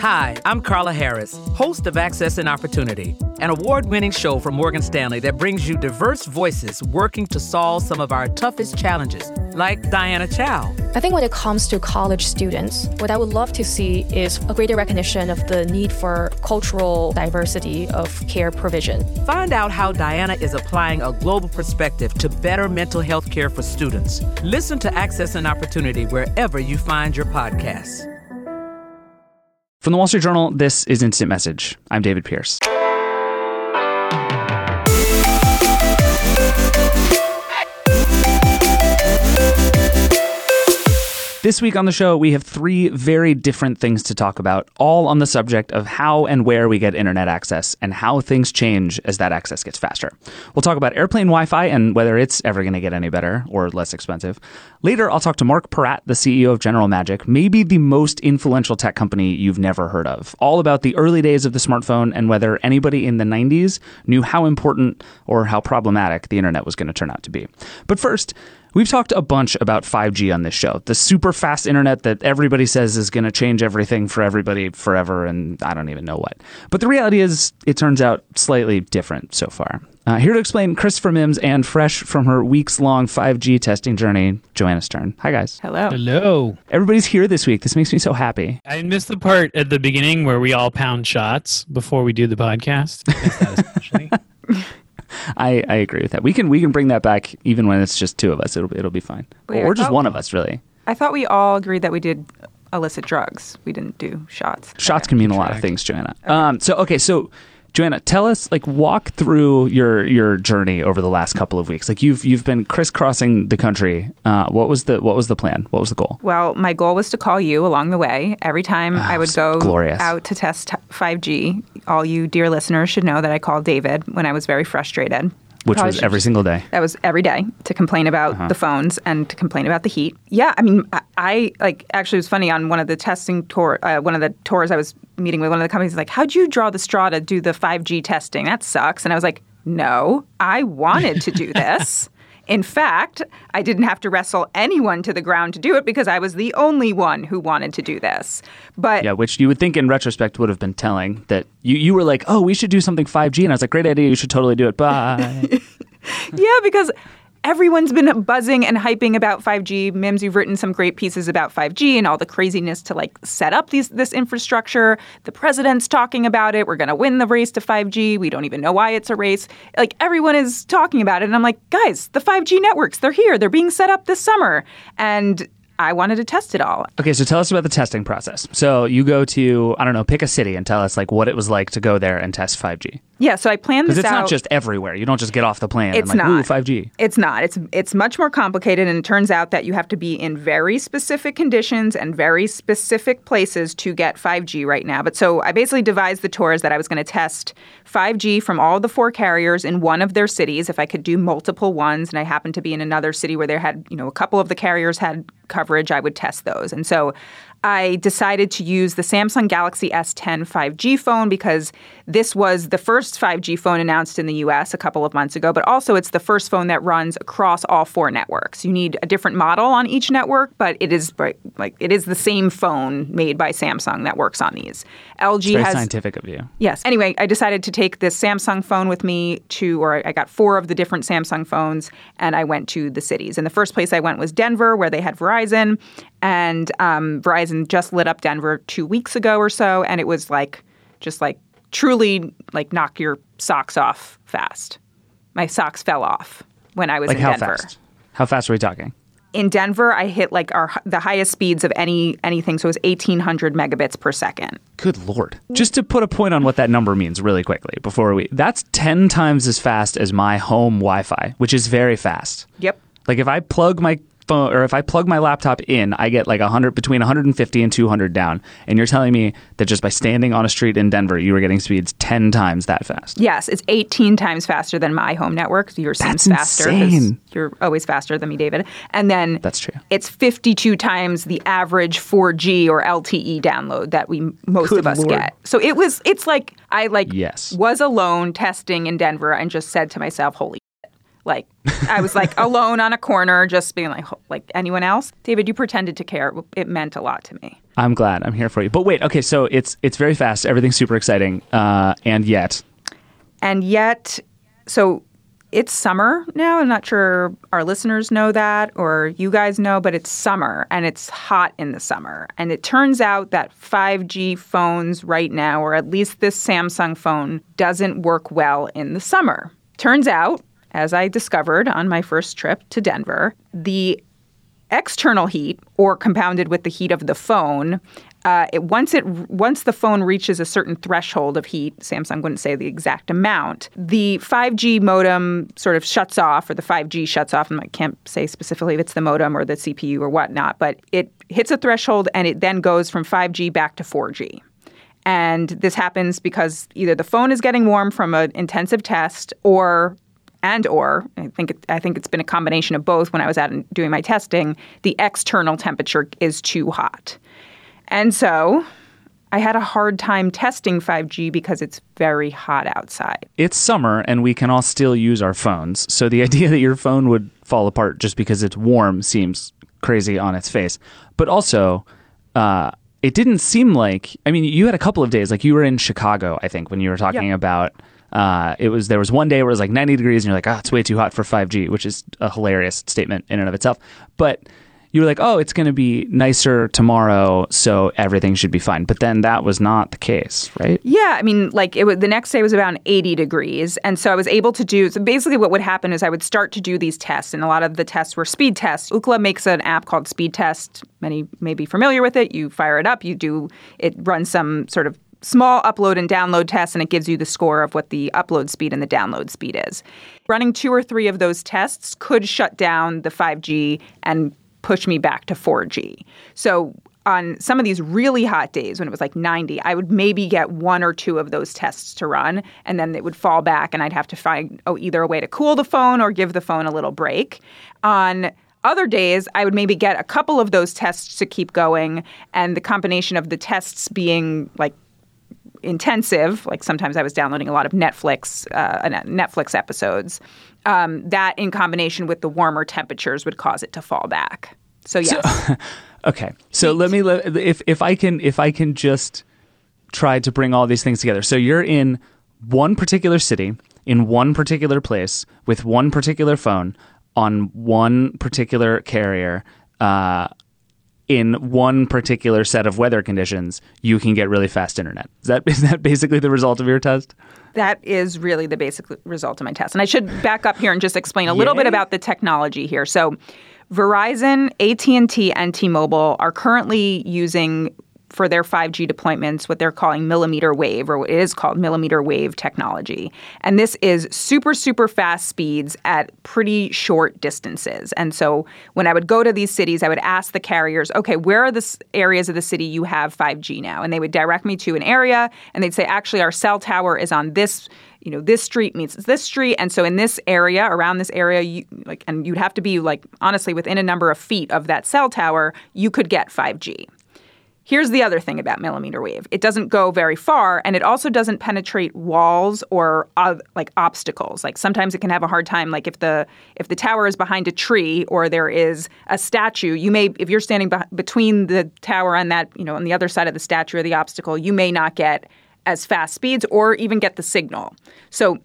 Hi, I'm Carla Harris, host of Access and Opportunity, an award winning show from Morgan Stanley that brings you diverse voices working to solve some of our toughest challenges, like Diana Chow. I think when it comes to college students, what I would love to see is a greater recognition of the need for cultural diversity of care provision. Find out how Diana is applying a global perspective to better mental health care for students. Listen to Access and Opportunity wherever you find your podcasts. From the Wall Street Journal, this is Instant Message. I'm David Pierce. This week on the show, we have three very different things to talk about, all on the subject of how and where we get internet access and how things change as that access gets faster. We'll talk about airplane Wi Fi and whether it's ever going to get any better or less expensive. Later, I'll talk to Marc Porat, the CEO of General Magic, maybe the most influential tech company you've never heard of, all about the early days of the smartphone and whether anybody in the 90s knew how important or how problematic the internet was going to turn out to be. But first, We've talked a bunch about 5G on this show, the super fast internet that everybody says is going to change everything for everybody forever, and I don't even know what. But the reality is, it turns out slightly different so far. Uh, here to explain Christopher Mims and fresh from her weeks long 5G testing journey, Joanna Stern. Hi, guys. Hello. Hello. Everybody's here this week. This makes me so happy. I missed the part at the beginning where we all pound shots before we do the podcast. That especially. I, I agree with that. We can we can bring that back even when it's just two of us. It'll it'll be fine, Wait, or just thought- one of us really. I thought we all agreed that we did illicit drugs. We didn't do shots. Shots Okay. can mean a lot of things, Joanna. Um, so okay, so Joanna, tell us like walk through your your journey over the last couple of weeks. Like you've you've been crisscrossing the country. Uh, what was the what was the plan? What was the goal? Well, my goal was to call you along the way. Every time I would go glorious. out to test 5G, all you dear listeners should know that I called David when I was very frustrated. Which was every single day. That was every day to complain about Uh-huh. the phones and to complain about the heat. Yeah, I mean, I, I like actually it was funny on one of the testing tour, uh, one of the tours I was meeting with one of the companies. Like, how'd you draw the straw to do the 5G testing? That sucks. And I was like, no, I wanted to do this. In fact, I didn't have to wrestle anyone to the ground to do it because I was the only one who wanted to do this. But Yeah, which you would think in retrospect would have been telling that you, you were like, oh, we should do something 5G. And I was like, great idea. You should totally do it. Bye. Yeah, because everyone's been buzzing and hyping about 5G. Mims, you've written some great pieces about 5G and all the craziness to like set up these this infrastructure. The president's talking about it. We're going to win the race to 5G. We don't even know why it's a race. Like everyone is talking about it and I'm like, "Guys, the 5G networks, they're here. They're being set up this summer." And I wanted to test it all. okay, so tell us about the testing process. So you go to, I don't know, pick a city and tell us like what it was like to go there and test 5G. Yeah, so I planned Because this it's out. not just everywhere. You don't just get off the plane It's and like, not. ooh, 5G. It's not. It's it's much more complicated, and it turns out that you have to be in very specific conditions and very specific places to get 5G right now. But so I basically devised the tours that I was going to test 5G from all the four carriers in one of their cities. If I could do multiple ones, and I happened to be in another city where there had you know a couple of the carriers had coverage, I would test those. And so I decided to use the Samsung Galaxy S10 5G phone because this was the first 5G phone announced in the US a couple of months ago, but also it's the first phone that runs across all four networks. You need a different model on each network, but it is like it is the same phone made by Samsung that works on these. LG Very has scientific of you. Yes. Anyway, I decided to take this Samsung phone with me to, or I got four of the different Samsung phones, and I went to the cities. And the first place I went was Denver, where they had Verizon, and um, Verizon just lit up Denver two weeks ago or so, and it was like, just like truly like knock your socks off fast. My socks fell off when I was Like in how Denver. fast? How fast are we talking? In Denver, I hit like our the highest speeds of any anything, so it was eighteen hundred megabits per second. Good lord. Just to put a point on what that number means really quickly before we that's 10 times as fast as my home Wi-Fi, which is very fast. Yep. Like if I plug my phone or if I plug my laptop in, I get like 100 between 150 and 200 down. And you're telling me that just by standing on a street in Denver, you were getting speeds 10 times that fast. Yes, it's 18 times faster than my home network. Yours seems faster you're always faster than me, David. And then That's true. It's 52 times the average 4G or LTE download that we most Good of us Lord. get. So it was it's like I like Yes. was alone testing in Denver and just said to myself, "Holy. Like I was like alone on a corner, just being like, like anyone else. David, you pretended to care. It meant a lot to me. I'm glad. I'm here for you. But wait, okay, so it's it's very fast. Everything's super exciting, uh, and yet, and yet, so it's summer now. I'm not sure our listeners know that or you guys know, but it's summer and it's hot in the summer. And it turns out that 5G phones right now, or at least this Samsung phone, doesn't work well in the summer. Turns out, as I discovered on my first trip to Denver, the external heat or compounded with the heat of the phone uh, it, once it once the phone reaches a certain threshold of heat, Samsung wouldn't say the exact amount. The 5G modem sort of shuts off, or the 5G shuts off. And I can't say specifically if it's the modem or the CPU or whatnot, but it hits a threshold and it then goes from 5G back to 4G. And this happens because either the phone is getting warm from an intensive test, or and or I think it, I think it's been a combination of both. When I was out and doing my testing, the external temperature is too hot. And so I had a hard time testing 5G because it's very hot outside. It's summer and we can all still use our phones. So the idea that your phone would fall apart just because it's warm seems crazy on its face. But also, uh, it didn't seem like, I mean, you had a couple of days, like you were in Chicago, I think, when you were talking about. Uh, it was there was one day where it was like 90 degrees and you're like, oh, it's way too hot for 5G, which is a hilarious statement in and of itself. But you were like, oh, it's going to be nicer tomorrow, so everything should be fine. But then that was not the case, right? Yeah, I mean, like it was, the next day was about 80 degrees, and so I was able to do. So basically, what would happen is I would start to do these tests, and a lot of the tests were speed tests. Ookla makes an app called Speed Test. Many may be familiar with it. You fire it up, you do it runs some sort of small upload and download tests, and it gives you the score of what the upload speed and the download speed is. Running two or three of those tests could shut down the 5G and push me back to 4G. So on some of these really hot days when it was like 90, I would maybe get one or two of those tests to run and then it would fall back and I'd have to find oh either a way to cool the phone or give the phone a little break. On other days, I would maybe get a couple of those tests to keep going and the combination of the tests being like intensive, like sometimes I was downloading a lot of Netflix uh, Netflix episodes. Um, that in combination with the warmer temperatures would cause it to fall back. So yes. So, okay. So let me if if I can if I can just try to bring all these things together. So you're in one particular city in one particular place with one particular phone on one particular carrier. Uh, in one particular set of weather conditions, you can get really fast internet. Is that is that basically the result of your test? That is really the basic result of my test. And I should back up here and just explain a little bit about the technology here. So Verizon, AT&T, and T-Mobile are currently using for their 5G deployments what they're calling millimeter wave, or what it is called millimeter wave technology. And this is super, super fast speeds at pretty short distances. And so when I would go to these cities, I would ask the carriers, okay, where are the areas of the city you have 5G now? And they would direct me to an area, and they'd say, actually, our cell tower is on this you know this street meets this street and so in this area around this area you like and you'd have to be like honestly within a number of feet of that cell tower you could get 5G Here's the other thing about millimeter wave it doesn't go very far, and it also doesn't penetrate walls or uh, like obstacles. Like sometimes it can have a hard time. Like if the if the tower is behind a tree or there is a statue, you may if you're standing be- between the tower and that you know on the other side of the statue or the obstacle, you may not get as fast speeds or even get the signal. So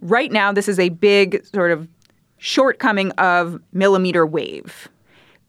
right now, this is a big sort of shortcoming of millimeter wave.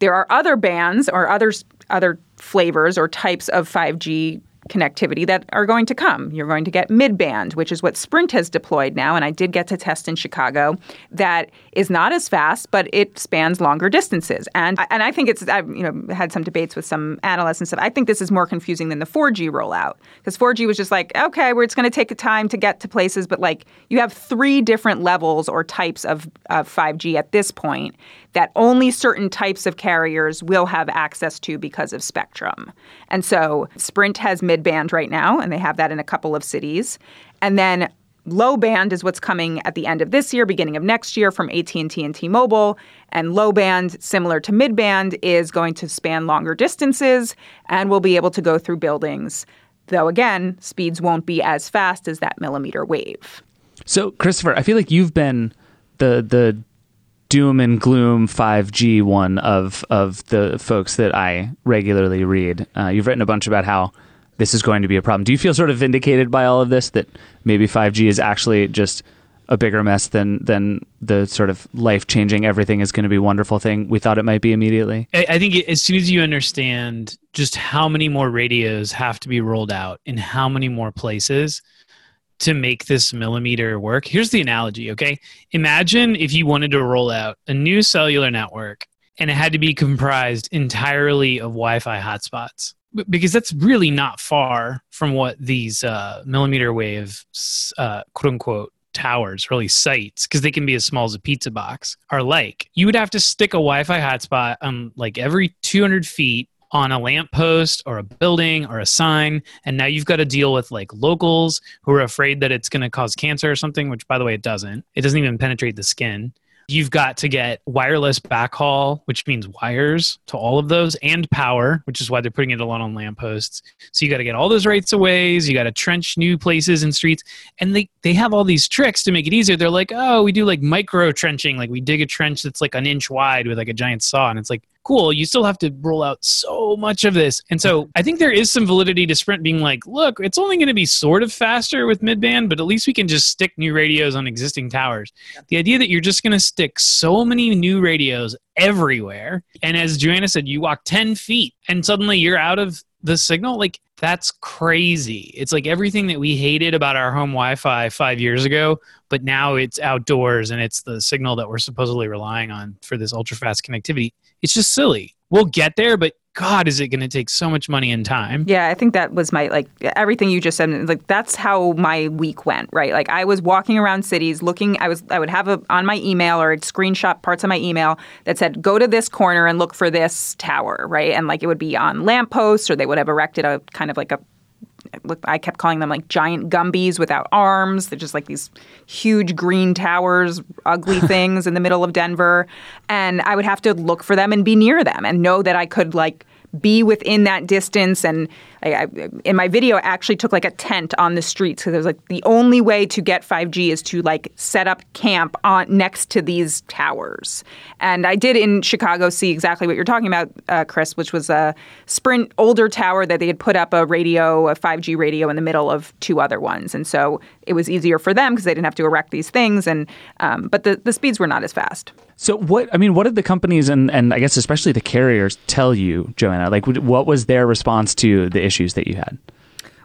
There are other bands or other other flavors or types of 5G connectivity that are going to come. You're going to get midband, which is what Sprint has deployed now, and I did get to test in Chicago. That is not as fast, but it spans longer distances. And and I think it's I've you know had some debates with some analysts and stuff. I think this is more confusing than the 4G rollout because 4G was just like okay, where it's going to take a time to get to places, but like you have three different levels or types of, of 5G at this point that only certain types of carriers will have access to because of spectrum. And so Sprint has midband right now, and they have that in a couple of cities. And then low band is what's coming at the end of this year, beginning of next year from AT&T and T-Mobile. And low band, similar to midband, is going to span longer distances and will be able to go through buildings. Though again, speeds won't be as fast as that millimeter wave. So, Christopher, I feel like you've been the the doom and gloom 5G one of of the folks that I regularly read. Uh, you've written a bunch about how this is going to be a problem. Do you feel sort of vindicated by all of this that maybe 5G is actually just a bigger mess than than the sort of life changing everything is going to be wonderful thing we thought it might be immediately? I, I think as soon as you understand just how many more radios have to be rolled out in how many more places to make this millimeter work. Here's the analogy, okay? Imagine if you wanted to roll out a new cellular network and it had to be comprised entirely of Wi Fi hotspots. Because that's really not far from what these uh, millimeter wave, uh, quote unquote, towers, really sites, because they can be as small as a pizza box, are like. You would have to stick a Wi Fi hotspot on like every 200 feet on a lamppost or a building or a sign and now you've got to deal with like locals who are afraid that it's going to cause cancer or something which by the way it doesn't it doesn't even penetrate the skin You've got to get wireless backhaul, which means wires to all of those, and power, which is why they're putting it a lot on lampposts. So you got to get all those rights of ways. You got to trench new places and streets, and they they have all these tricks to make it easier. They're like, oh, we do like micro trenching, like we dig a trench that's like an inch wide with like a giant saw, and it's like cool. You still have to roll out so much of this. And so I think there is some validity to Sprint being like, look, it's only going to be sort of faster with midband, but at least we can just stick new radios on existing towers. The idea that you're just going to stick so many new radios everywhere, and as Joanna said, you walk 10 feet and suddenly you're out of the signal, like that's crazy. It's like everything that we hated about our home Wi Fi five years ago, but now it's outdoors and it's the signal that we're supposedly relying on for this ultra fast connectivity. It's just silly. We'll get there, but God, is it going to take so much money and time? Yeah, I think that was my like everything you just said. Like that's how my week went, right? Like I was walking around cities, looking. I was I would have a on my email or I'd screenshot parts of my email that said go to this corner and look for this tower, right? And like it would be on lampposts or they would have erected a kind of like a I kept calling them like giant Gumbies without arms. They're just like these huge green towers, ugly things in the middle of Denver. And I would have to look for them and be near them and know that I could like be within that distance. And I, I, in my video, I actually took like a tent on the streets because it was like the only way to get 5G is to like set up camp on next to these towers. And I did in Chicago see exactly what you're talking about, uh, Chris, which was a Sprint older tower that they had put up a radio, a 5G radio in the middle of two other ones. And so it was easier for them because they didn't have to erect these things. And um, but the, the speeds were not as fast. So what I mean, what did the companies and and I guess especially the carriers tell you, Joanna? Like, what was their response to the issues that you had?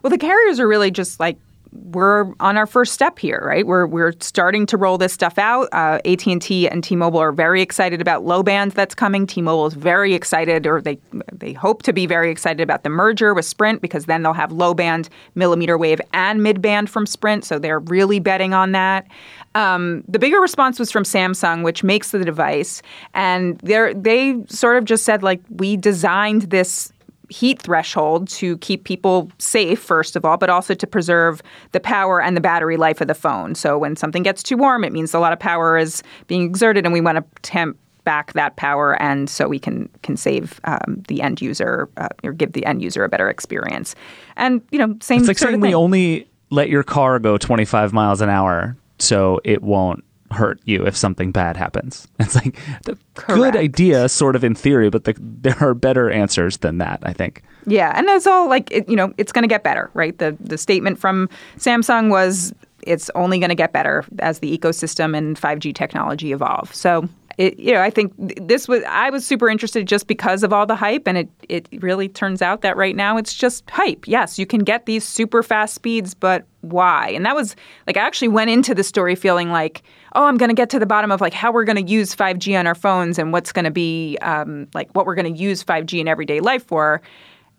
Well, the carriers are really just like we're on our first step here, right? We're we're starting to roll this stuff out. Uh, AT and T and T-Mobile are very excited about low band that's coming. T-Mobile is very excited, or they they hope to be very excited about the merger with Sprint because then they'll have low band, millimeter wave, and mid band from Sprint. So they're really betting on that. Um, the bigger response was from Samsung, which makes the device, and they they sort of just said like we designed this heat threshold to keep people safe, first of all, but also to preserve the power and the battery life of the phone. So when something gets too warm, it means a lot of power is being exerted, and we want to temp back that power, and so we can can save um, the end user uh, or give the end user a better experience. And you know, same. It's like saying we only let your car go 25 miles an hour so it won't hurt you if something bad happens. It's like the good idea, sort of in theory, but the, there are better answers than that. I think. Yeah, and that's all like it, you know, it's going to get better, right? The the statement from Samsung was it's only going to get better as the ecosystem and 5G technology evolve. So it, you know, I think this was I was super interested just because of all the hype, and it it really turns out that right now it's just hype. Yes, you can get these super fast speeds, but why? And that was like I actually went into the story feeling like, oh, I'm going to get to the bottom of like how we're going to use 5G on our phones and what's going to be um, like what we're going to use 5G in everyday life for.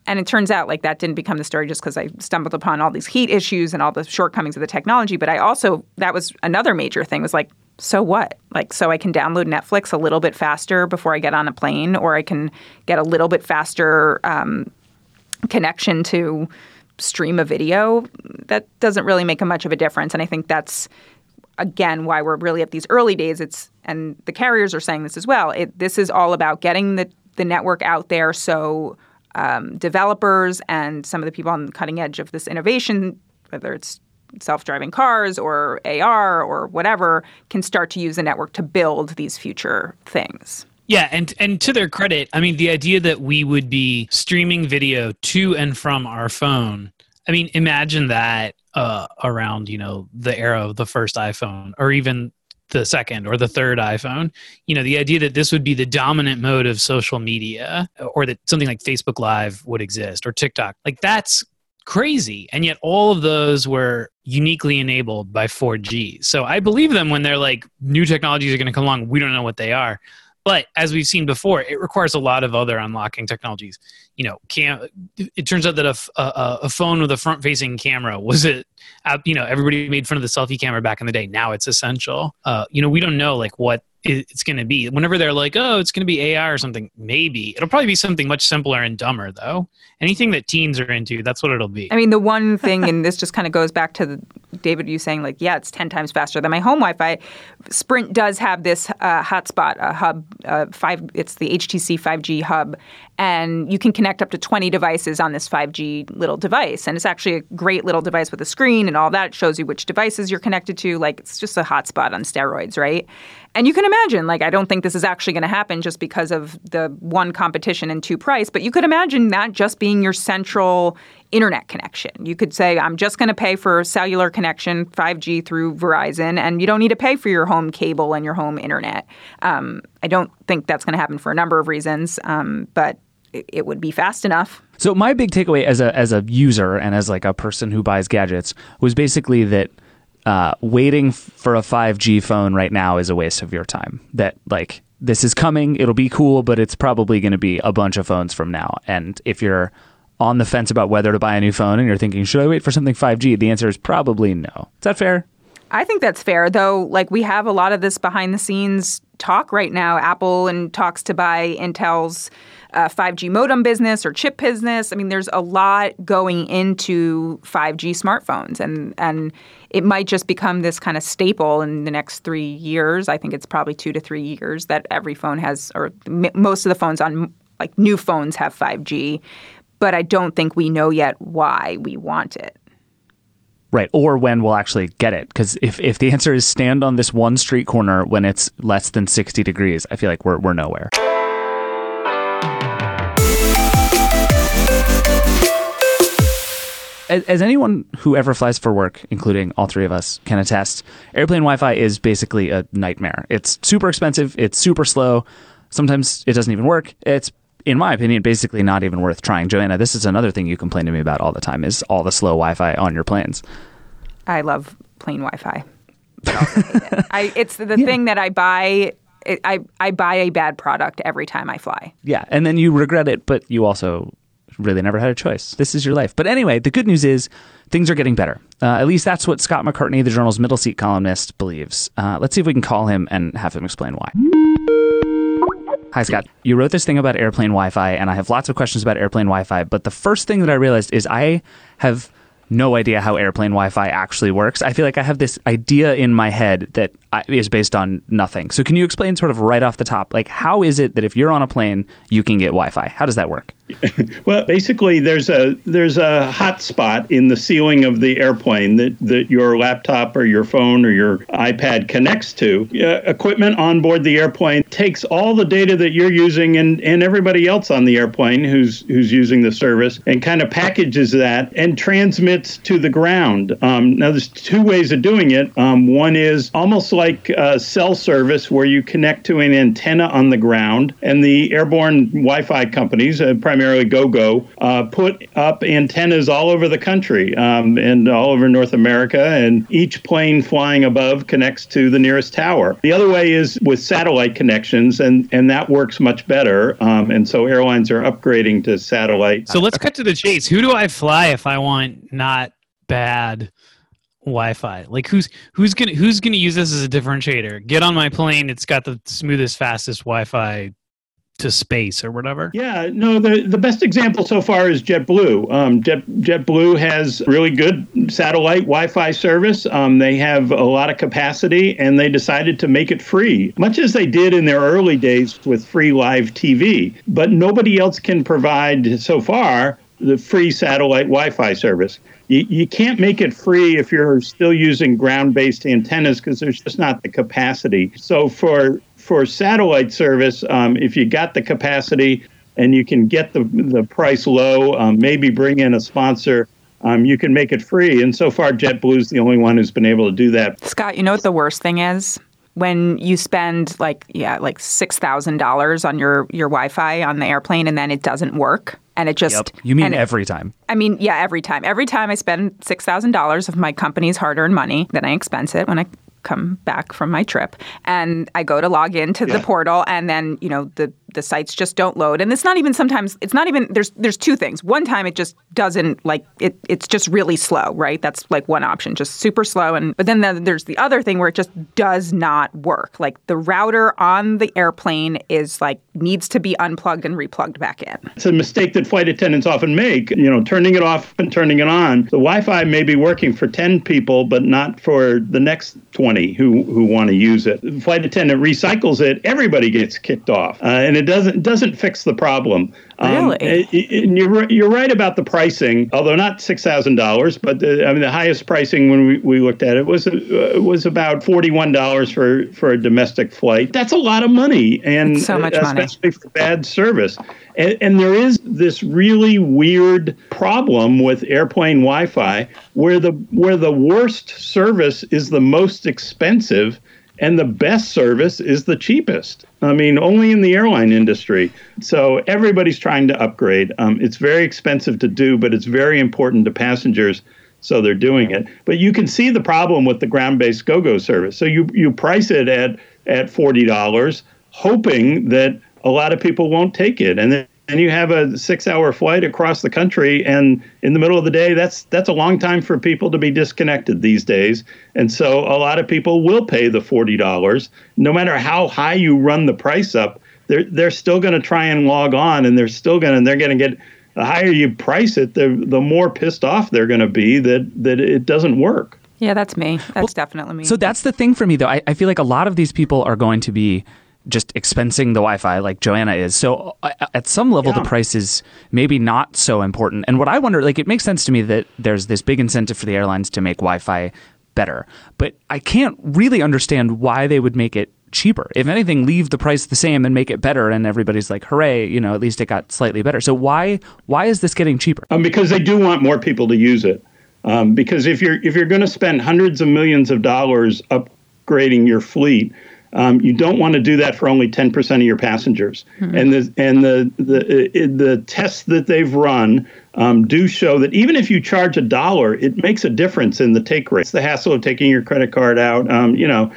And it turns out like that didn't become the story just because I stumbled upon all these heat issues and all the shortcomings of the technology. But I also that was another major thing was like so what? Like, so I can download Netflix a little bit faster before I get on a plane, or I can get a little bit faster um, connection to stream a video. That doesn't really make a much of a difference. And I think that's, again, why we're really at these early days. It's, and the carriers are saying this as well. It, this is all about getting the, the network out there so um, developers and some of the people on the cutting edge of this innovation, whether it's self-driving cars or AR or whatever can start to use the network to build these future things. Yeah, and and to their credit, I mean the idea that we would be streaming video to and from our phone. I mean, imagine that uh, around you know the era of the first iPhone, or even the second or the third iPhone. You know, the idea that this would be the dominant mode of social media, or that something like Facebook Live would exist, or TikTok, like that's crazy. And yet, all of those were uniquely enabled by 4G. So I believe them when they're like, new technologies are going to come along. We don't know what they are. But as we've seen before, it requires a lot of other unlocking technologies. You know, cam- it turns out that a, a, a phone with a front-facing camera was it. You know, everybody made fun of the selfie camera back in the day. Now it's essential. Uh, you know, we don't know like what it's going to be. Whenever they're like, oh, it's going to be AI or something, maybe it'll probably be something much simpler and dumber though. Anything that teens are into, that's what it'll be. I mean, the one thing, and this just kind of goes back to the, David, you saying like, yeah, it's ten times faster than my home Wi-Fi. Sprint does have this uh, hotspot, a hub, uh, five. It's the HTC 5G hub, and you can connect up to 20 devices on this 5G little device. And it's actually a great little device with a screen and all that. It shows you which devices you're connected to. Like it's just a hotspot on steroids, right? And you can imagine, like, I don't think this is actually going to happen just because of the one competition and two price, but you could imagine that just being your central internet connection. You could say, I'm just going to pay for cellular connection, 5G through Verizon, and you don't need to pay for your home cable and your home internet. Um, I don't think that's going to happen for a number of reasons, um, but it would be fast enough. So my big takeaway as a as a user and as like a person who buys gadgets was basically that uh, waiting for a 5G phone right now is a waste of your time. That like this is coming, it'll be cool, but it's probably going to be a bunch of phones from now. And if you're on the fence about whether to buy a new phone and you're thinking, should I wait for something 5G? The answer is probably no. Is that fair? I think that's fair, though. Like we have a lot of this behind the scenes talk right now. Apple and talks to buy Intel's uh, 5G modem business or chip business. I mean, there's a lot going into 5G smartphones, and and it might just become this kind of staple in the next three years. I think it's probably two to three years that every phone has, or m- most of the phones on like new phones have 5G. But I don't think we know yet why we want it. Right. Or when we'll actually get it. Because if, if the answer is stand on this one street corner when it's less than 60 degrees, I feel like we're, we're nowhere. as, as, anyone who ever flies for work, including all three of us, can attest, airplane Wi Fi is basically a nightmare. It's super expensive, it's super slow. Sometimes it doesn't even work. It's, in my opinion, basically not even worth trying. Joanna, this is another thing you complain to me about all the time is all the slow Wi Fi on your planes. I love plane Wi Fi. it. it's the yeah. thing that I buy I, I buy a bad product every time I fly. Yeah, and then you regret it, but you also really never had a choice. This is your life. But anyway, the good news is things are getting better. Uh, at least that's what Scott McCartney, the journal's middle seat columnist, believes. Uh, let's see if we can call him and have him explain why. Hi, Scott. You wrote this thing about airplane Wi Fi, and I have lots of questions about airplane Wi Fi. But the first thing that I realized is I have no idea how airplane Wi-Fi actually works. I feel like I have this idea in my head that is based on nothing. So can you explain sort of right off the top, like how is it that if you're on a plane, you can get Wi-Fi? How does that work? well, basically, there's a there's a hotspot in the ceiling of the airplane that, that your laptop or your phone or your iPad connects to. Uh, equipment on board the airplane takes all the data that you're using and, and everybody else on the airplane who's who's using the service and kind of packages that and transmits to the ground. Um, now, there's two ways of doing it. Um, one is almost like a cell service where you connect to an antenna on the ground, and the airborne Wi-Fi companies, uh, primarily primarily Gogo, uh, put up antennas all over the country um, and all over North America, and each plane flying above connects to the nearest tower. The other way is with satellite connections, and, and that works much better. Um, and so airlines are upgrading to satellite. So let's cut to the chase. Who do I fly if I want not bad? Wi-Fi. Like who's who's gonna who's gonna use this as a differentiator? Get on my plane. It's got the smoothest, fastest Wi-Fi to space or whatever? Yeah, no, the, the best example so far is JetBlue. Um, Jet, JetBlue has really good satellite Wi Fi service. Um, they have a lot of capacity and they decided to make it free, much as they did in their early days with free live TV. But nobody else can provide so far the free satellite Wi Fi service you, you can't make it free if you're still using ground based antennas because there's just not the capacity. So for for satellite service, um, if you got the capacity and you can get the the price low, um, maybe bring in a sponsor. Um, you can make it free. And so far, JetBlue is the only one who's been able to do that. Scott, you know what the worst thing is? When you spend like yeah like six thousand dollars on your your Wi-Fi on the airplane and then it doesn't work and it just Yep. You mean and it- every time? I mean, yeah, every time. Every time I spend six thousand dollars of my company's hard-earned money, then I expense it when I come back from my trip, and I go to log into the Yeah. portal, and then you know the the sites just don't load, and it's not even sometimes it's not even there's there's two things. One time it just doesn't like it it's just really slow, right? That's like one option, just super slow, and but then the, there's the other thing where it just does not work. Like the router on the airplane is like needs to be unplugged and replugged back in. It's a mistake that flight attendants often make, you know, turning it off and turning it on. The Wi-Fi may be working for 10 people, but not for the next 20 who, who want to use it. The flight attendant recycles it, everybody gets kicked off. Uh, and it doesn't doesn't fix the problem. Really? it- it- and you're, you're right about the pricing, although not $6,000, but the, I mean, the highest pricing when we, we looked at it was uh, was about $41 for, for a domestic flight. That's a lot of money. And It's so much uh, money. especially for bad service. And, and there is this really weird problem with airplane Wi-Fi where the where the worst service is the most expensive and the best service is the cheapest. I mean, only in the airline industry. So everybody's trying to upgrade. Um, it's very expensive to do, but it's very important to passengers. So they're doing it. But you can see the problem with the ground-based GoGo service. So you you price it at at forty dollars, hoping that a lot of people won't take it, and then and you have a six-hour flight across the country, and in the middle of the day, that's that's a long time for people to be disconnected these days. And so a lot of people will pay the forty dollars, no matter how high you run the price up. They're they're still going to try and log on, and they're still going to they're going to get the higher you price it, the the more pissed off they're going to be that that it doesn't work. Yeah, that's me. That's definitely me. So that's the thing for me, though. I, I feel like a lot of these people are going to be just expensing the Wi-Fi, like Joanna is. So uh, at some level, the price is maybe not so important. And what I wonder, like, it makes sense to me that there's this big incentive for the airlines to make Wi-Fi better, but I can't really understand why they would make it cheaper. If anything, leave the price the same and make it better, and everybody's like, "Hooray!" You know, at least it got slightly better. So why why is this getting cheaper? um, because they do want more people to use it. Um, because if you're if you're going to spend hundreds of millions of dollars upgrading your fleet, um, you don't want to do that for only 10% of your passengers. And the and the the the tests that they've run um, do show that even if you charge a dollar, it makes a difference in the take rate. It's the hassle of taking your credit card out. Um, you know,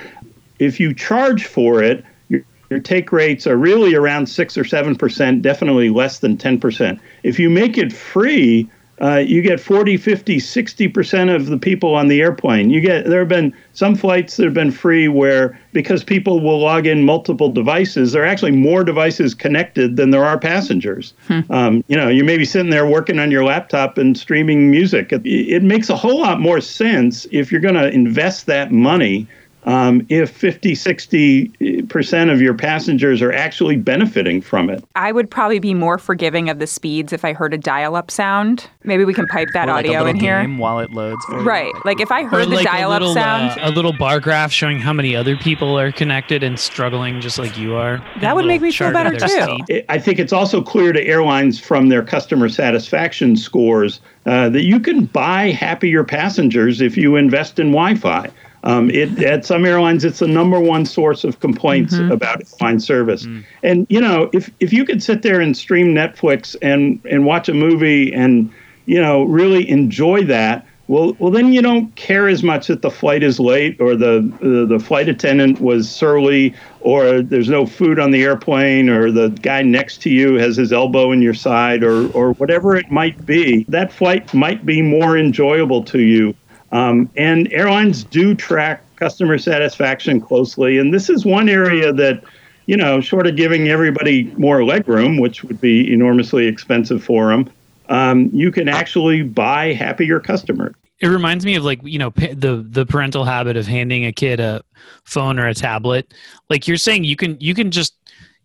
if you charge for it, your, your take rates are really around six or seven percent, definitely less than 10 percent. If you make it free, uh, you get 40, 50, 60 percent of the people on the airplane. You get there have been some flights that have been free where because people will log in multiple devices, there are actually more devices connected than there are passengers. Um, you know, you may be sitting there working on your laptop and streaming music. It, it makes a whole lot more sense if you're going to invest that money um, if 50, 60% of your passengers are actually benefiting from it. I would probably be more forgiving of the speeds if I heard a dial-up sound. Maybe we can pipe that Or like audio little in here. game while it loads. for. Right. Like if I Or heard the like dial-up sound, uh, a little bar graph showing how many other people are connected and struggling just like you are. That would make me feel better too. speed. I think it's also clear to airlines from their customer satisfaction scores uh, that you can buy happier passengers if you invest in Wi-Fi. Um, it, at some airlines, it's the number one source of complaints about airline service. And you know, if if you could sit there and stream Netflix and and watch a movie and you know really enjoy that, well, well then you don't care as much that the flight is late or the uh, the flight attendant was surly or there's no food on the airplane or the guy next to you has his elbow in your side or or whatever it might be. That flight might be more enjoyable to you. Um, and airlines do track customer satisfaction closely, and this is one area that you know, short of giving everybody more legroom, which would be enormously expensive for them, um, you can actually buy happier customers. It reminds me of like you know the the parental habit of handing a kid a phone or a tablet. Like you're saying, you can you can just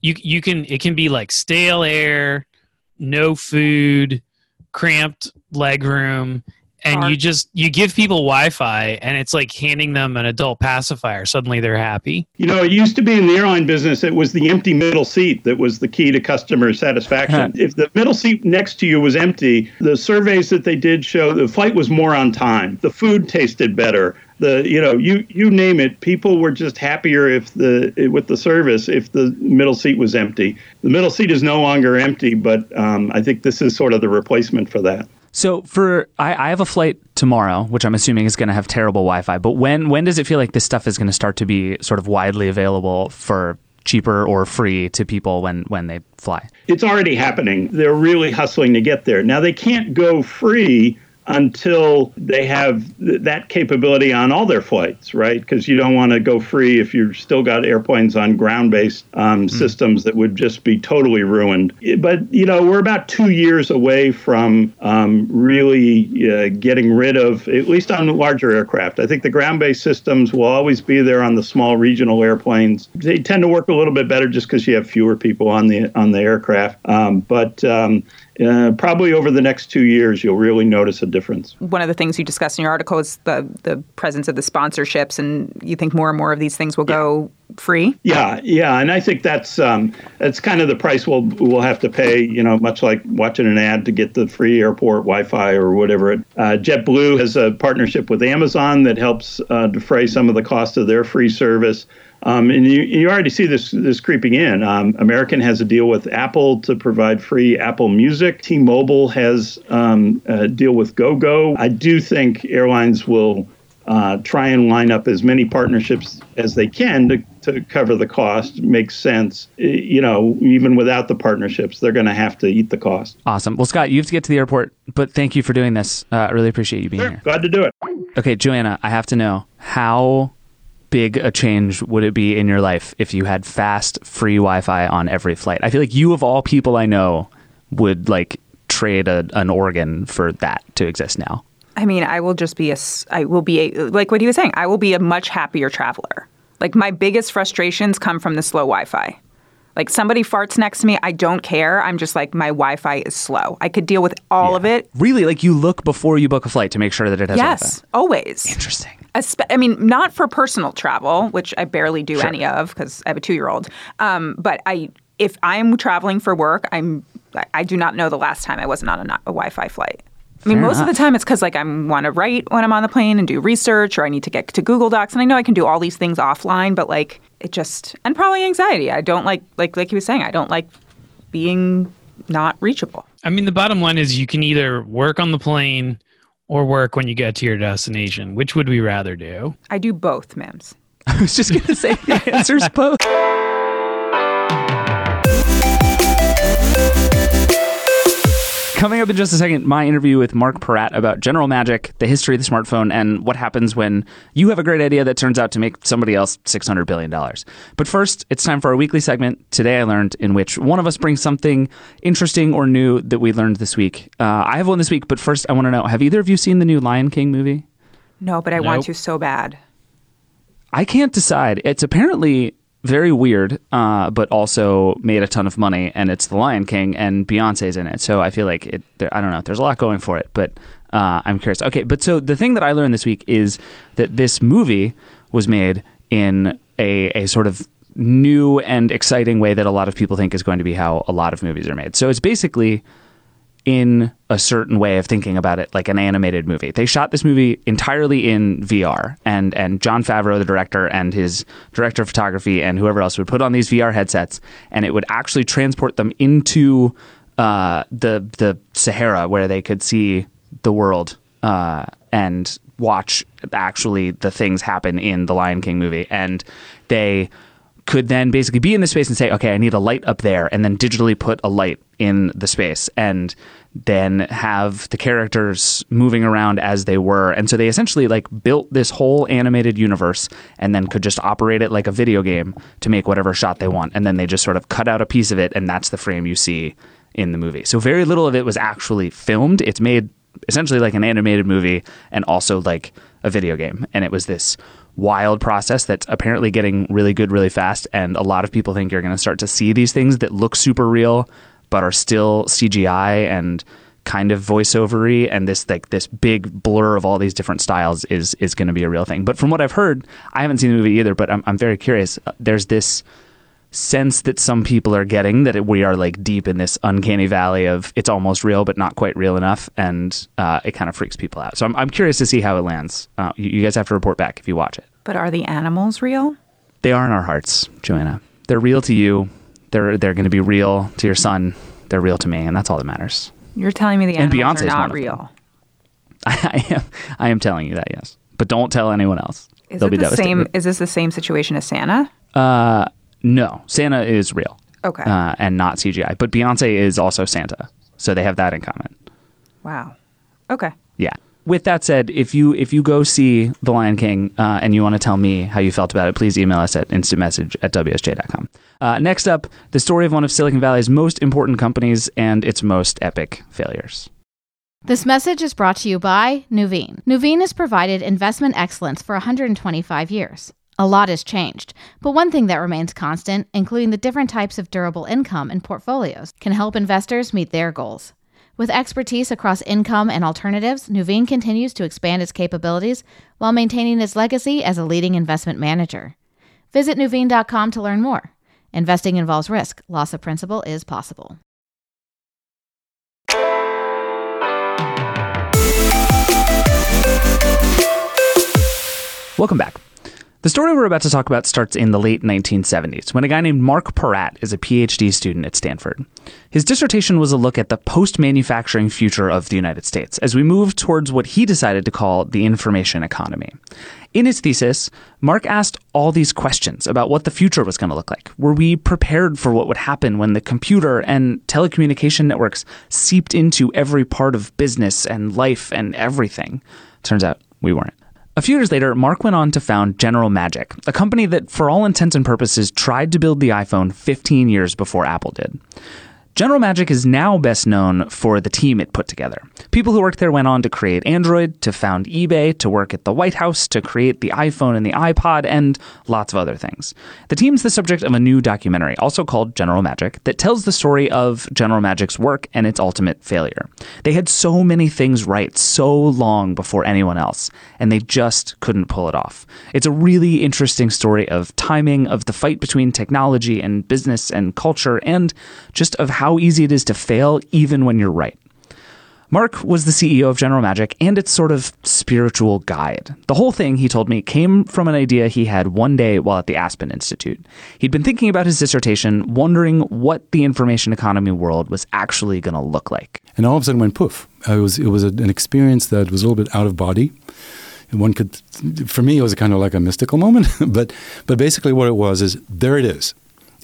you you can it can be like stale air, no food, cramped leg room, and Are- you just you give people wi-fi and it's like handing them an adult pacifier suddenly they're happy You know, it used to be in the airline business, it was the empty middle seat that was the key to customer satisfaction. if the middle seat next to you was empty, the surveys that they did show the flight was more on time. The food tasted better. The you know you you name it, people were just happier if the with the service if the middle seat was empty. The middle seat is no longer empty, but um, I think this is sort of the replacement for that. So for I, I have a flight tomorrow, which I'm assuming is going to have terrible Wi-Fi. But when when does it feel like this stuff is going to start to be sort of widely available for cheaper or free to people when when they fly? it's already happening. They're really hustling to get there. Now they can't go free until they have th- that capability on all their flights, right? Because you don't want to go free if you've still got airplanes on ground-based um, systems that would just be totally ruined. But you know, we're about two years away from um, really uh, getting rid of, at least on larger aircraft. I think the ground-based systems will always be there on the small regional airplanes. They tend to work a little bit better just because you have fewer people on the on the aircraft. Um, but um, uh, probably over the next two years, you'll really notice a difference. One of the things you discuss in your article is the the presence of the sponsorships, and you think more and more of these things will go free. Yeah, yeah, and I think that's um, that's kind of the price we'll we'll have to pay. You know, much like watching an ad to get the free airport Wi-Fi or whatever. Uh, JetBlue has a partnership with Amazon that helps uh, defray some of the cost of their free service. Um, and you, you already see this this creeping in. Um, American has a deal with Apple to provide free Apple Music. T-Mobile has um, a deal with GoGo. I do think airlines will uh, try and line up as many partnerships as they can to, to cover the cost. Makes sense. You know, even without the partnerships, they're going to have to eat the cost. Awesome. Well, Scott, you have to get to the airport, but thank you for doing this. Uh, I really appreciate you being here. Glad to do it. Okay, Joanna, I have to know how big a change would it be in your life if you had fast, free Wi-Fi on every flight? I feel like you, of all people I know, would like trade a, an organ for that to exist now. I mean, I will just be a, I will be a, like what he was saying. I will be a much happier traveler. Like my biggest frustrations come from the slow Wi-Fi. Like somebody farts next to me, I don't care. I'm just like my Wi-Fi is slow. I could deal with all of it. Really, like you look before you book a flight to make sure that it has Yes, Wi-Fi. always. Interesting. I mean, not for personal travel, which I barely do any of because I have a two-year-old. Um, but I, if I'm traveling for work, I'm I- do not know the last time I wasn't on a, a Wi-Fi flight. I mean, Fair most of the time it's because like I want to write when I'm on the plane and do research, or I need to get to Google Docs, and I know I can do all these things offline, but like it just and probably anxiety. I don't like like like he was saying, I don't like being not reachable. i mean the bottom line is you can either work on the plane or work when you get to your destination which would we rather do I do both, Mims. I was just gonna say the answer's both. Coming up in just a second, my interview with Marc Porat about General Magic, the history of the smartphone, and what happens when you have a great idea that turns out to make somebody else $600 billion. But first, it's time for our weekly segment, Today I Learned, in which one of us brings something interesting or new that we learned this week. Uh, I have one this week, but first, I want to know have either of you seen the new Lion King movie? No, but I want to so bad. I can't decide. It's apparently very weird, uh, but also made a ton of money, and it's The Lion King, and Beyonce's in it. So I feel like it. There, I don't know. There's a lot going for it, but uh, I'm curious. Okay, but so the thing that I learned this week is that this movie was made in a a sort of new and exciting way that a lot of people think is going to be how a lot of movies are made. So it's basically in a certain way of thinking about it like an animated movie. They shot this movie entirely in VR and and Jon Favreau the director and his director of photography and whoever else would put on these VR headsets and it would actually transport them into uh, the the Sahara where they could see the world uh, and watch actually the things happen in the Lion King movie and they could then basically be in the space and say, okay, I need a light up there, and then digitally put a light in the space, and then have the characters moving around as they were. And so they essentially like built this whole animated universe and then could just operate it like a video game to make whatever shot they want. And then they just sort of cut out a piece of it, and that's the frame you see in the movie. So very little of it was actually filmed. It's made essentially like an animated movie and also like a video game. And it was this wild process that's apparently getting really good really fast. And a lot of people think you're going to start to see these things that look super real, but are still CGI and kind of voiceovery and this like this big blur of all these different styles is is going to be a real thing. But from what I've heard, I haven't seen the movie either, but I'm I'm very curious. Uh, There's this sense that some people are getting that it, we are like deep in this uncanny valley of it's almost real but not quite real enough, and uh, it kind of freaks people out. So I'm I'm curious to see how it lands. Uh, you, you guys have to report back if you watch it. But are the animals real? They are in our hearts, Joanna. They're real to you. They're they're going to be real to your son. They're real to me, and that's all that matters. You're telling me the And animals Beyonce's are not real. I am I am telling you that yes, but don't tell anyone else. Is They'll it be the devastated. same? Is this the same situation as Santa? Uh, no, Santa is real. Okay. Uh, and not CGI, but Beyonce is also Santa, so they have that in common. Wow. Okay. Yeah. With that said, if you if you go see The Lion King uh, and you want to tell me how you felt about it, please email us at instantmessage at wsj.com. Uh, next up, the story of one of Silicon Valley's most important companies and its most epic failures. This message is brought to you by Nuveen. Nuveen has provided investment excellence for 125 years. A lot has changed, but one thing that remains constant, including the different types of durable income and portfolios, can help investors meet their goals. With expertise across income and alternatives, Nuveen continues to expand its capabilities while maintaining its legacy as a leading investment manager. Visit Nuveen.com to learn more. Investing involves risk, loss of principal is possible. Welcome back. The story we're about to talk about starts in the late 1970s when a guy named Marc Porat is a PhD student at Stanford. His dissertation was a look at the post manufacturing future of the United States as we move towards what he decided to call the information economy. In his thesis, Marc asked all these questions about what the future was going to look like. Were we prepared for what would happen when the computer and telecommunication networks seeped into every part of business and life and everything? Turns out we weren't. A few years later, Marc went on to found General Magic, a company that, for all intents and purposes, tried to build the iPhone 15 years before Apple did. General Magic is now best known for the team it put together. People who worked there went on to create Android, to found eBay, to work at the White House, to create the iPhone and the iPod, and lots of other things. The team's the subject of a new documentary, also called General Magic, that tells the story of General Magic's work and its ultimate failure. They had so many things right so long before anyone else, and they just couldn't pull it off. It's a really interesting story of timing, of the fight between technology and business and culture, and just of how easy it is to fail even when you're right. Marc was the CEO of General Magic and its sort of spiritual guide. The whole thing, he told me, came from an idea he had one day while at the Aspen Institute. He'd been thinking about his dissertation, wondering what the information economy world was actually going to look like. and all of a sudden went poof. It was it was an experience that was a little bit out of body. One could, for me, it was kind of like a mystical moment. but but basically, what it was is there it is,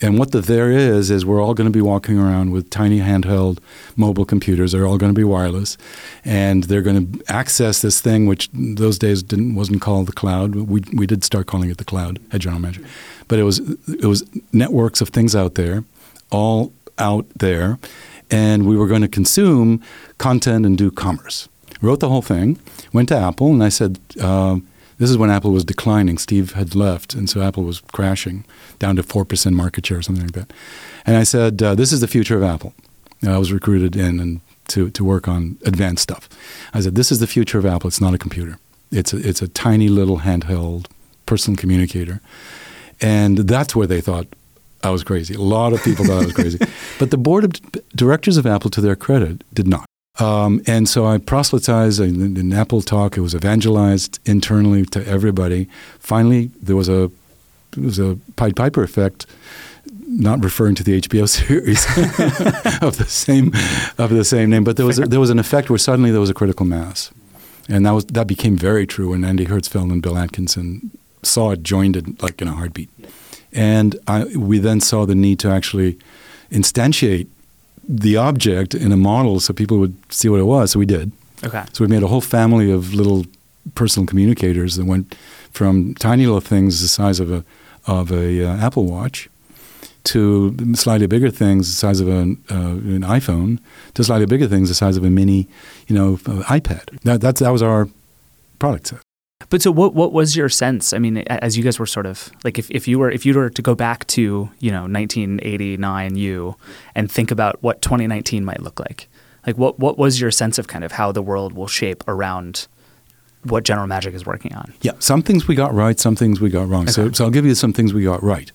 and what the there is is we're all going to be walking around with tiny handheld mobile computers. They're all going to be wireless, and they're going to access this thing which those days didn't wasn't called the cloud. We we did start calling it the cloud at General Magic, but it was it was networks of things out there, all out there, and we were going to consume content and do commerce. Wrote the whole thing, went to Apple, and I said, um, "This is when Apple was declining. Steve had left, and so Apple was crashing down to four percent market share or something like that." And I said, uh, "This is the future of Apple." And I was recruited in and to to work on advanced stuff. I said, "This is the future of Apple. It's not a computer. It's a, it's a tiny little handheld personal communicator." And that's where they thought I was crazy. A lot of people thought I was crazy. But the board of directors of Apple, to their credit, did not. Um, and so I proselytized in, in Apple Talk. It was evangelized internally to everybody. Finally, there was a it was a Pied Piper effect, not referring to the HBO series of the same of the same name, but there was a, there was an effect where suddenly there was a critical mass, and that was that became very true when Andy Hertzfeld and Bill Atkinson saw it joined it like in a heartbeat. And I, we then saw the need to actually instantiate the object in a model so people would see what it was. So we did. Okay. So we made a whole family of little personal communicators that went from tiny little things the size of a of a uh, Apple Watch to slightly bigger things the size of an, uh, an iPhone to slightly bigger things the size of a mini, you know, uh, iPad. That that's, that was our product set. But so what what was your sense? I mean, as you guys were sort of like if, if you were if you were to go back to, you know, 1989 you and think about what 2019 might look like. Like, what what was your sense of kind of how the world will shape around what General Magic is working on? Yeah, some things we got right, some things we got wrong. So, so I'll give you some things we got right.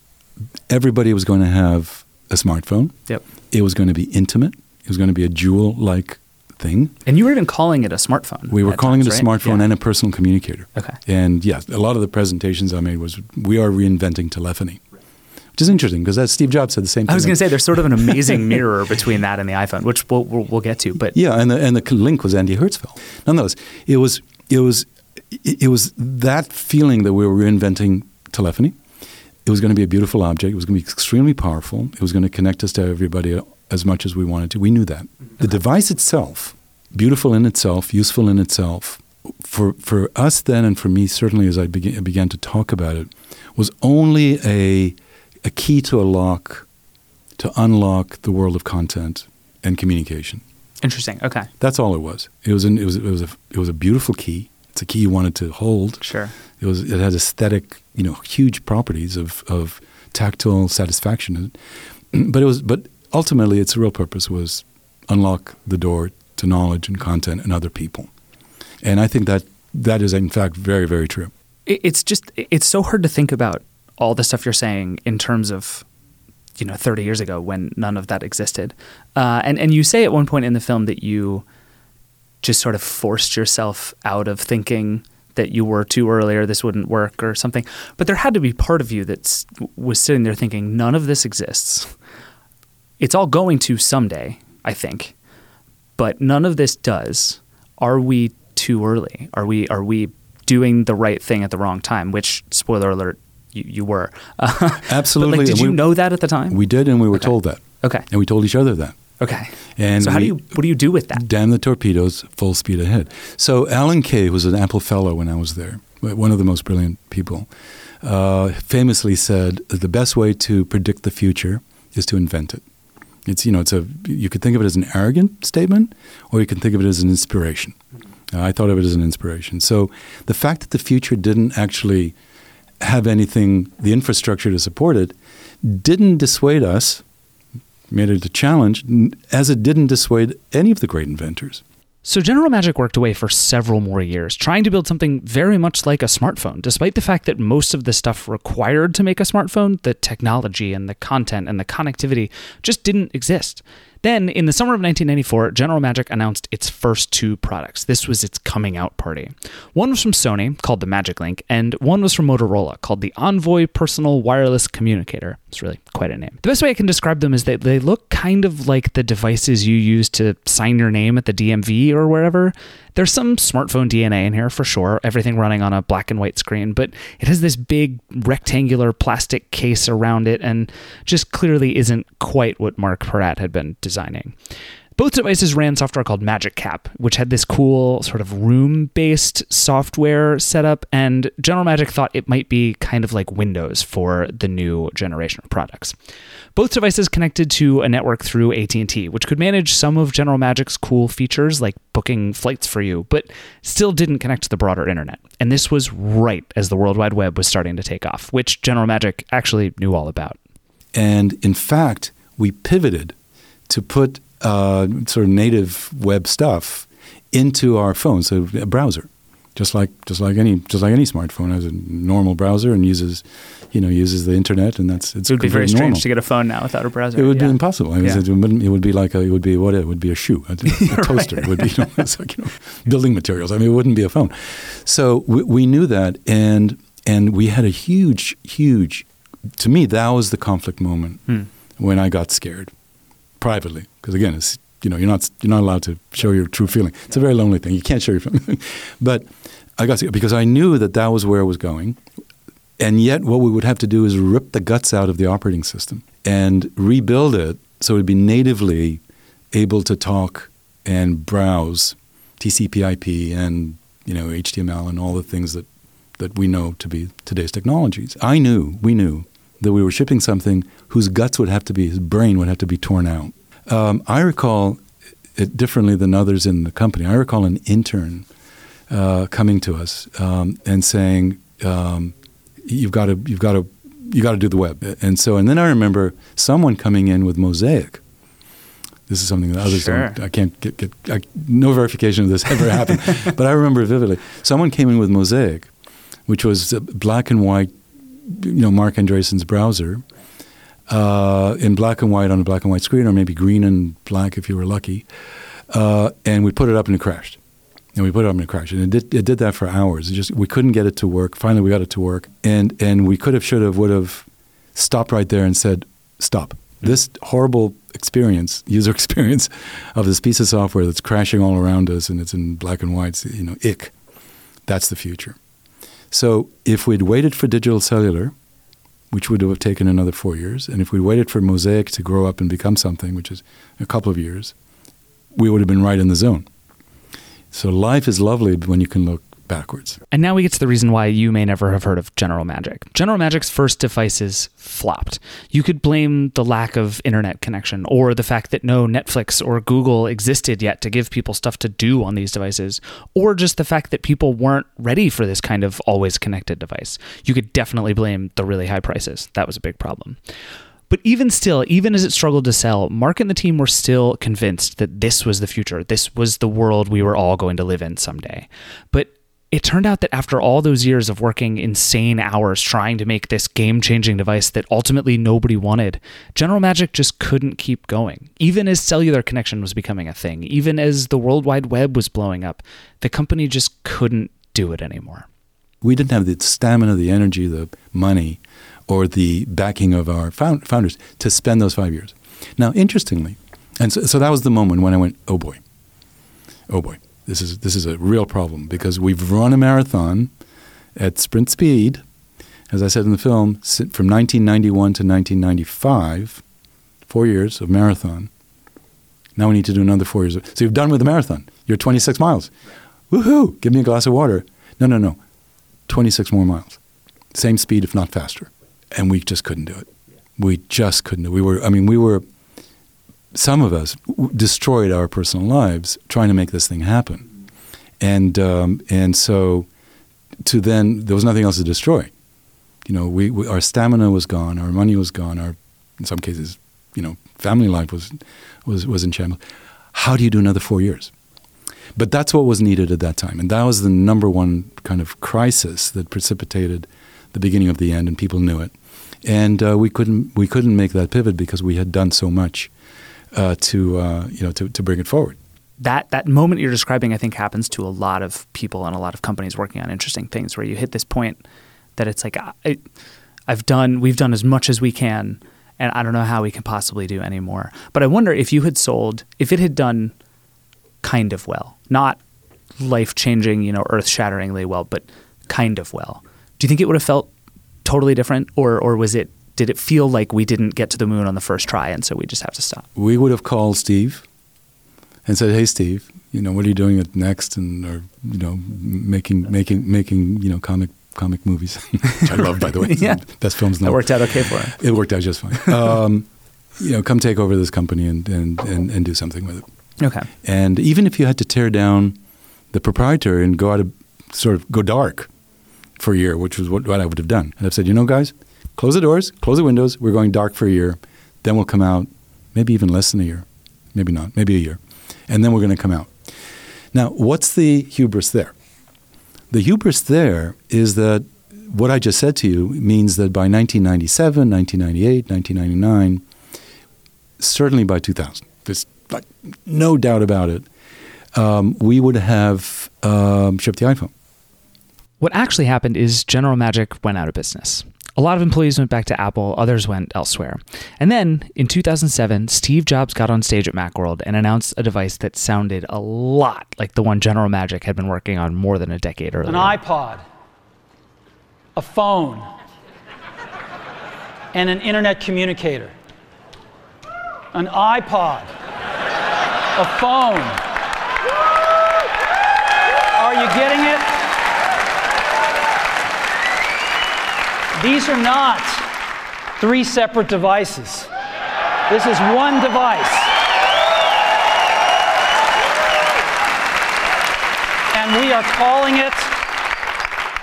Everybody was going to have a smartphone. Yep. It was going to be intimate. It was going to be a jewel-like thing. And you were even calling it a smartphone. We were calling times, it a right? smartphone Yeah. and a personal communicator. Okay. And yes, a lot of the presentations I made was we are reinventing telephony, which is interesting because Steve Jobs said the same thing. I was going to say there's sort of an amazing mirror between that and the iPhone, which we'll, we'll, we'll get to. But Yeah, and the, and the link was Andy Hertzfeld. Nonetheless, it was it was it was that feeling that we were reinventing telephony. It was going to be a beautiful object. It was going to be extremely powerful. It was going to connect us to everybody as much as we wanted to. We knew that. The device itself, beautiful in itself, useful in itself, for for us then and for me certainly as I began, began to talk about it, was only a a key to a lock to unlock the world of content and communication. interesting. Okay. That's all it was. It was an, it was it was a it was a beautiful key. A key you wanted to hold. Sure. It was it had aesthetic, you know, huge properties of of tactile satisfaction. But it was but ultimately its real purpose was unlock the door to knowledge and content and other people. And I think that that is in fact very very true. It's just it's so hard to think about all the stuff you're saying in terms of you know 30 years ago when none of that existed. Uh, and and you say at one point in the film that you just sort of forced yourself out of thinking that you were too early or this wouldn't work or something. But there had to be part of you that was sitting there thinking none of this exists. It's all going to someday, I think, but none of this does. Are we too early? Are we are we doing the right thing at the wrong time? Which spoiler alert, you, you were. Absolutely. Like, did you we- know that at the time? We did, and we were Okay. told that, okay. and we told each other that. Okay. And so how do you what do you do with that? Damn the torpedoes, full speed ahead. So Alan Kay was an Apple fellow when I was there, one of the most brilliant people, uh, famously said that the best way to predict the future is to invent it. It's you know it's a you could think of it as an arrogant statement, or you can think of it as an inspiration. Uh, I thought of it as an inspiration. So the fact that the future didn't actually have anything, the infrastructure to support it, didn't dissuade us made it a challenge, as it didn't dissuade any of the great inventors. So General Magic worked away for several more years, trying to build something very much like a smartphone, despite the fact that most of the stuff required to make a smartphone, the technology and the content and the connectivity, just didn't exist. Then, in the summer of 1994, General Magic announced its first two products. This was its coming out party. One was from Sony, called the Magic Link, and one was from Motorola, called the Envoy Personal Wireless Communicator. It's really quite a name. The best way I can describe them is that they look kind of like the devices you use to sign your name at the DMV or wherever. There's some smartphone DNA in here for sure, everything running on a black and white screen, but it has this big rectangular plastic case around it and just clearly isn't quite what Marc Porat had been designing. Both devices ran software called Magic Cap, which had this cool sort of room based software setup, and General Magic thought it might be kind of like Windows for the new generation of products. Both devices connected to a network through AT&T, which could manage some of General Magic's cool features like booking flights for you, but still didn't connect to the broader internet. And this was right as the World Wide Web was starting to take off, which General Magic actually knew all about. And in fact, we pivoted to put uh, sort of native web stuff into our phone, so a browser, just like just like any just like any smartphone has a normal browser and uses, you know, uses the internet, and that's it's It would be very strange normal. to get a phone now without a browser. It would Yeah. be impossible. Yeah. it, would, it would be like a, it would be what it would be a shoe, a, a toaster. It would be you know, like you know, building materials. I mean, it wouldn't be a phone. So we, we knew that, and and we had a huge, huge. To me, that was the conflict moment Hmm. when I got scared, privately, because again, it's you know you're not you're not allowed to show your true feeling. It's a very lonely thing. You can't show your feeling. but I got scared because I knew that that was where it was going. And yet, what we would have to do is rip the guts out of the operating system and rebuild it so it would be natively able to talk and browse TCP/IP and you know HTML and all the things that that we know to be today's technologies. I knew, we knew that we were shipping something whose guts would have to be, his brain would have to be torn out. Um, I recall it differently than others in the company. I recall an intern uh, coming to us um, and saying, um, "You've got to, you've got to, you got to do the web." And so, and then I remember someone coming in with Mosaic, This is something that others Sure. don't. I can't get, get I, no verification of this ever happened, but I remember vividly. Someone came in with Mosaic, which was a black and white, you know, Marc Andreessen's browser, uh, in black and white on a black and white screen, or maybe green and black if you were lucky. Uh, and we put it up and it crashed. And we put it up and it crashed. And it did, it did that for hours. It just we couldn't get it to work. Finally, we got it to work. And and we could have, should have, would have stopped right there and said, "Stop! This horrible experience, user experience, of this piece of software that's crashing all around us, and it's in black and white. You know, ick. That's the future." So if we'd waited for digital cellular, which would have taken another four years, and if we waited for Mosaic to grow up and become something, which is a couple of years, we would have been right in the zone. So life is lovely when you can look backwards. And now we get to the reason why you may never have heard of General Magic. General Magic's first devices flopped. You could blame the lack of internet connection or the fact that no Netflix or Google existed yet to give people stuff to do on these devices, or just the fact that people weren't ready for this kind of always connected device. You could definitely blame the really high prices. That was a big problem. But even still, even as it struggled to sell, Marc and the team were still convinced that this was the future. This was the world we were all going to live in someday. But it turned out that after all those years of working insane hours trying to make this game changing device that ultimately nobody wanted, General Magic just couldn't keep going. Even as cellular connection was becoming a thing, even as the World Wide Web was blowing up, the company just couldn't do it anymore. We didn't have the stamina, the energy, the money, or the backing of our found, founders to spend those five years. Now, interestingly, and so, so that was the moment when I went, oh boy, oh boy, this is this is a real problem because we've run a marathon at sprint speed, as I said in the film, from 1991 to 1995, four years of marathon. Now we need to do another four years. So you've done with the marathon. You're 26 miles. Woohoo! Give me a glass of water. No, no, no. 26 more miles. Same speed, if not faster. And we just couldn't do it. We just couldn't do it. We were, I mean, we were, some of us w- destroyed our personal lives trying to make this thing happen. And, um, and so to then, there was nothing else to destroy. You know, we, we, our stamina was gone, our money was gone, our, in some cases, you know, family life was, was, was in shambles. How do you do another four years? But that's what was needed at that time. And that was the number one kind of crisis that precipitated the beginning of the end, and people knew it. And uh, we couldn't we couldn't make that pivot because we had done so much uh, to uh, you know to, to bring it forward. that that moment you're describing, I think, happens to a lot of people and a lot of companies working on interesting things, where you hit this point that it's like I, I've done, we've done as much as we can, and I don't know how we can possibly do any more. But I wonder if you had sold, if it had done kind of well, not life changing, you know, earth shatteringly well, but kind of well. Do you think it would have felt totally different, or or was it? Did it feel like we didn't get to the moon on the first try, and so we just have to stop? We would have called Steve and said, "Hey, Steve, you know what are you doing at next?" And or you know making making making you know comic comic movies, which I love by the way. Yeah. best films. in the That worked out okay for him. It worked out just fine. Um, you know, come take over this company and, and, and, and do something with it. Okay. And even if you had to tear down the proprietor and go out of sort of go dark for a year, which was what, what I would have done, and I've said, you know, guys, close the doors, close the windows. We're going dark for a year. Then we'll come out, maybe even less than a year, maybe not, maybe a year, and then we're going to come out. Now, what's the hubris there? The hubris there is that what I just said to you means that by 1997, 1998, 1999, certainly by 2000, there's like no doubt about it, um, we would have um, shipped the iPhone. What actually happened is General Magic went out of business. A lot of employees went back to Apple, others went elsewhere. And then in 2007, Steve Jobs got on stage at Macworld and announced a device that sounded a lot like the one General Magic had been working on more than a decade earlier. an iPod, a phone, and an internet communicator. An iPod, a phone. Are you getting it? These are not three separate devices. This is one device. And we are calling it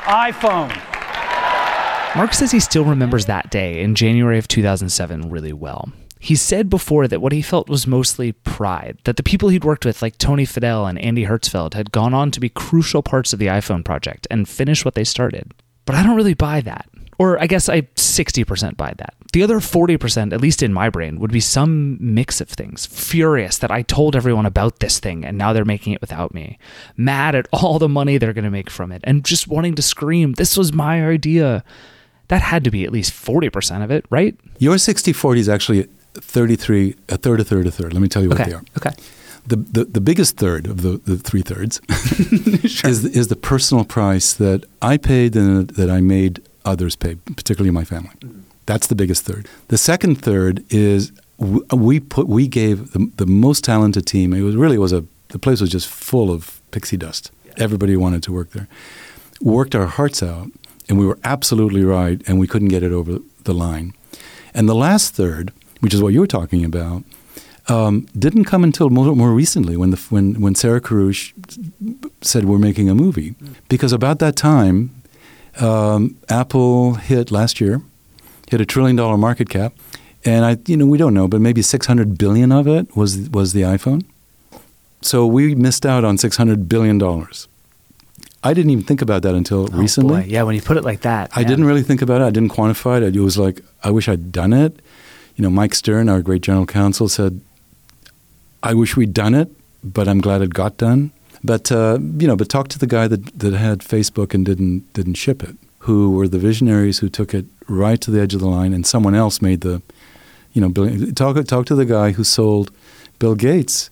iPhone. Marc says he still remembers that day in January of 2007 really well. He said before that what he felt was mostly pride, that the people he'd worked with, like Tony Fadell and Andy Hertzfeld, had gone on to be crucial parts of the iPhone project and finish what they started. But I don't really buy that. Or I guess I 60% buy that. The other 40%, at least in my brain, would be some mix of things. Furious that I told everyone about this thing and now they're making it without me. Mad at all the money they're going to make from it and just wanting to scream, this was my idea. That had to be at least 40% of it, right? Your 60 40 is actually 33, a third, a third, a third. Let me tell you what Okay. they are. Okay. The, the, the biggest third of the, the three thirds is, is the personal price that I paid and that I made others pay, particularly my family. That's the biggest third. The second third is we put we gave the, the most talented team. It was really was a the place was just full of pixie dust. Everybody wanted to work there. Worked our hearts out, and we were absolutely right, and we couldn't get it over the line. And the last third, which is what you were talking about, um, didn't come until more, more recently when the when when Sarah Kerruish said we're making a movie, because about that time, um, Apple hit last year, hit a trillion dollar market cap, and I you know we don't know, but maybe six hundred billion of it was was the iPhone. So we missed out on six hundred billion dollars. I didn't even think about that until recently. Oh, Boy, yeah, when you put it like that. I didn't really think about it. I didn't quantify it. It was like I wish I'd done it. You know, Mike Stern, our great general counsel, said, "I wish we'd done it, but I'm glad it got done." But uh, you know, but talk to the guy that that had Facebook and didn't didn't ship it. Who were the visionaries who took it right to the edge of the line, and someone else made the, you know, talk talk to the guy who sold Bill Gates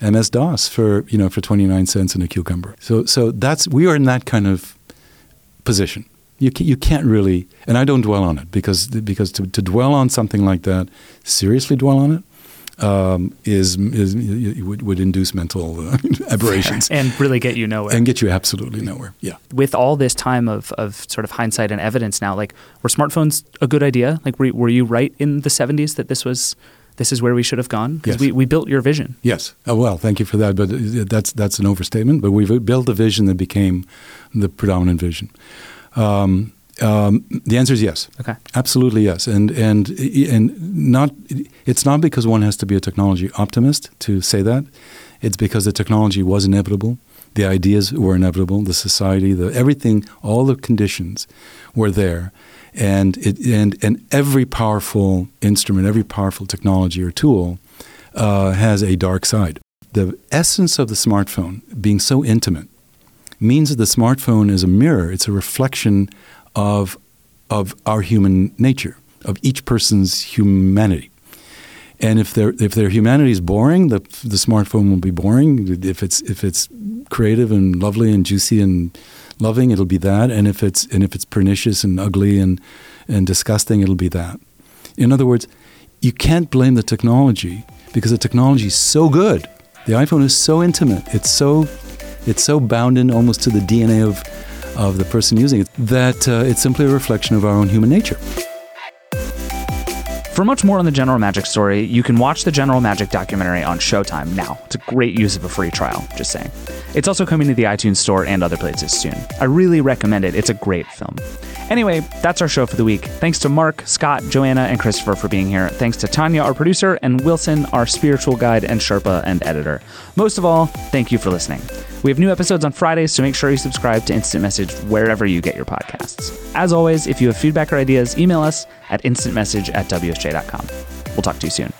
MS DOS for you know for twenty nine cents in a cucumber. So so that's we are in that kind of position. You can, you can't really, and I don't dwell on it because because to, to dwell on something like that, seriously dwell on it, um, is is would, would induce mental uh, aberrations and really get you nowhere. and get you absolutely nowhere. Yeah. with all this time of, of sort of hindsight and evidence now, like were smartphones a good idea? Like were, were you right in the 70s that this was this is where we should have gone? Because Yes. we, we built your vision. Yes. Oh, well, thank you for that. But uh, that's that's an overstatement. But we've built a vision that became the predominant vision. Um, um, the answer is yes. Okay. Absolutely yes. And and and not. It's not because one has to be a technology optimist to say that. It's because the technology was inevitable. The ideas were inevitable. The society, the everything, all the conditions were there. And it and and every powerful instrument, every powerful technology or tool uh, has a dark side. The essence of the smartphone being so intimate means that the smartphone is a mirror. It's a reflection of of our human nature, of each person's humanity. And if their if their humanity is boring, the the smartphone will be boring. If it's if it's creative and lovely and juicy and loving, it'll be that. And if it's and if it's pernicious and ugly and and disgusting, it'll be that. In other words, you can't blame the technology because the technology is so good. The iPhone is so intimate. It's so it's so bound in almost to the DNA of of the person using it that uh, it's simply a reflection of our own human nature. For much more on the General Magic story, you can watch the General Magic documentary on Showtime now. It's a great use of a free trial, just saying. It's also coming to the iTunes Store and other places soon. I really recommend it. It's a great film. Anyway, that's our show for the week. Thanks to Marc, Scott, Joanna, and Christopher for being here. Thanks to Tanya, our producer, and Wilson, our spiritual guide and Sherpa and editor. Most of all, thank you for listening. We have new episodes on Fridays, so make sure you subscribe to Instant Message wherever you get your podcasts. As always, if you have feedback or ideas, email us at instantmessage at wsj.com. We'll talk to you soon.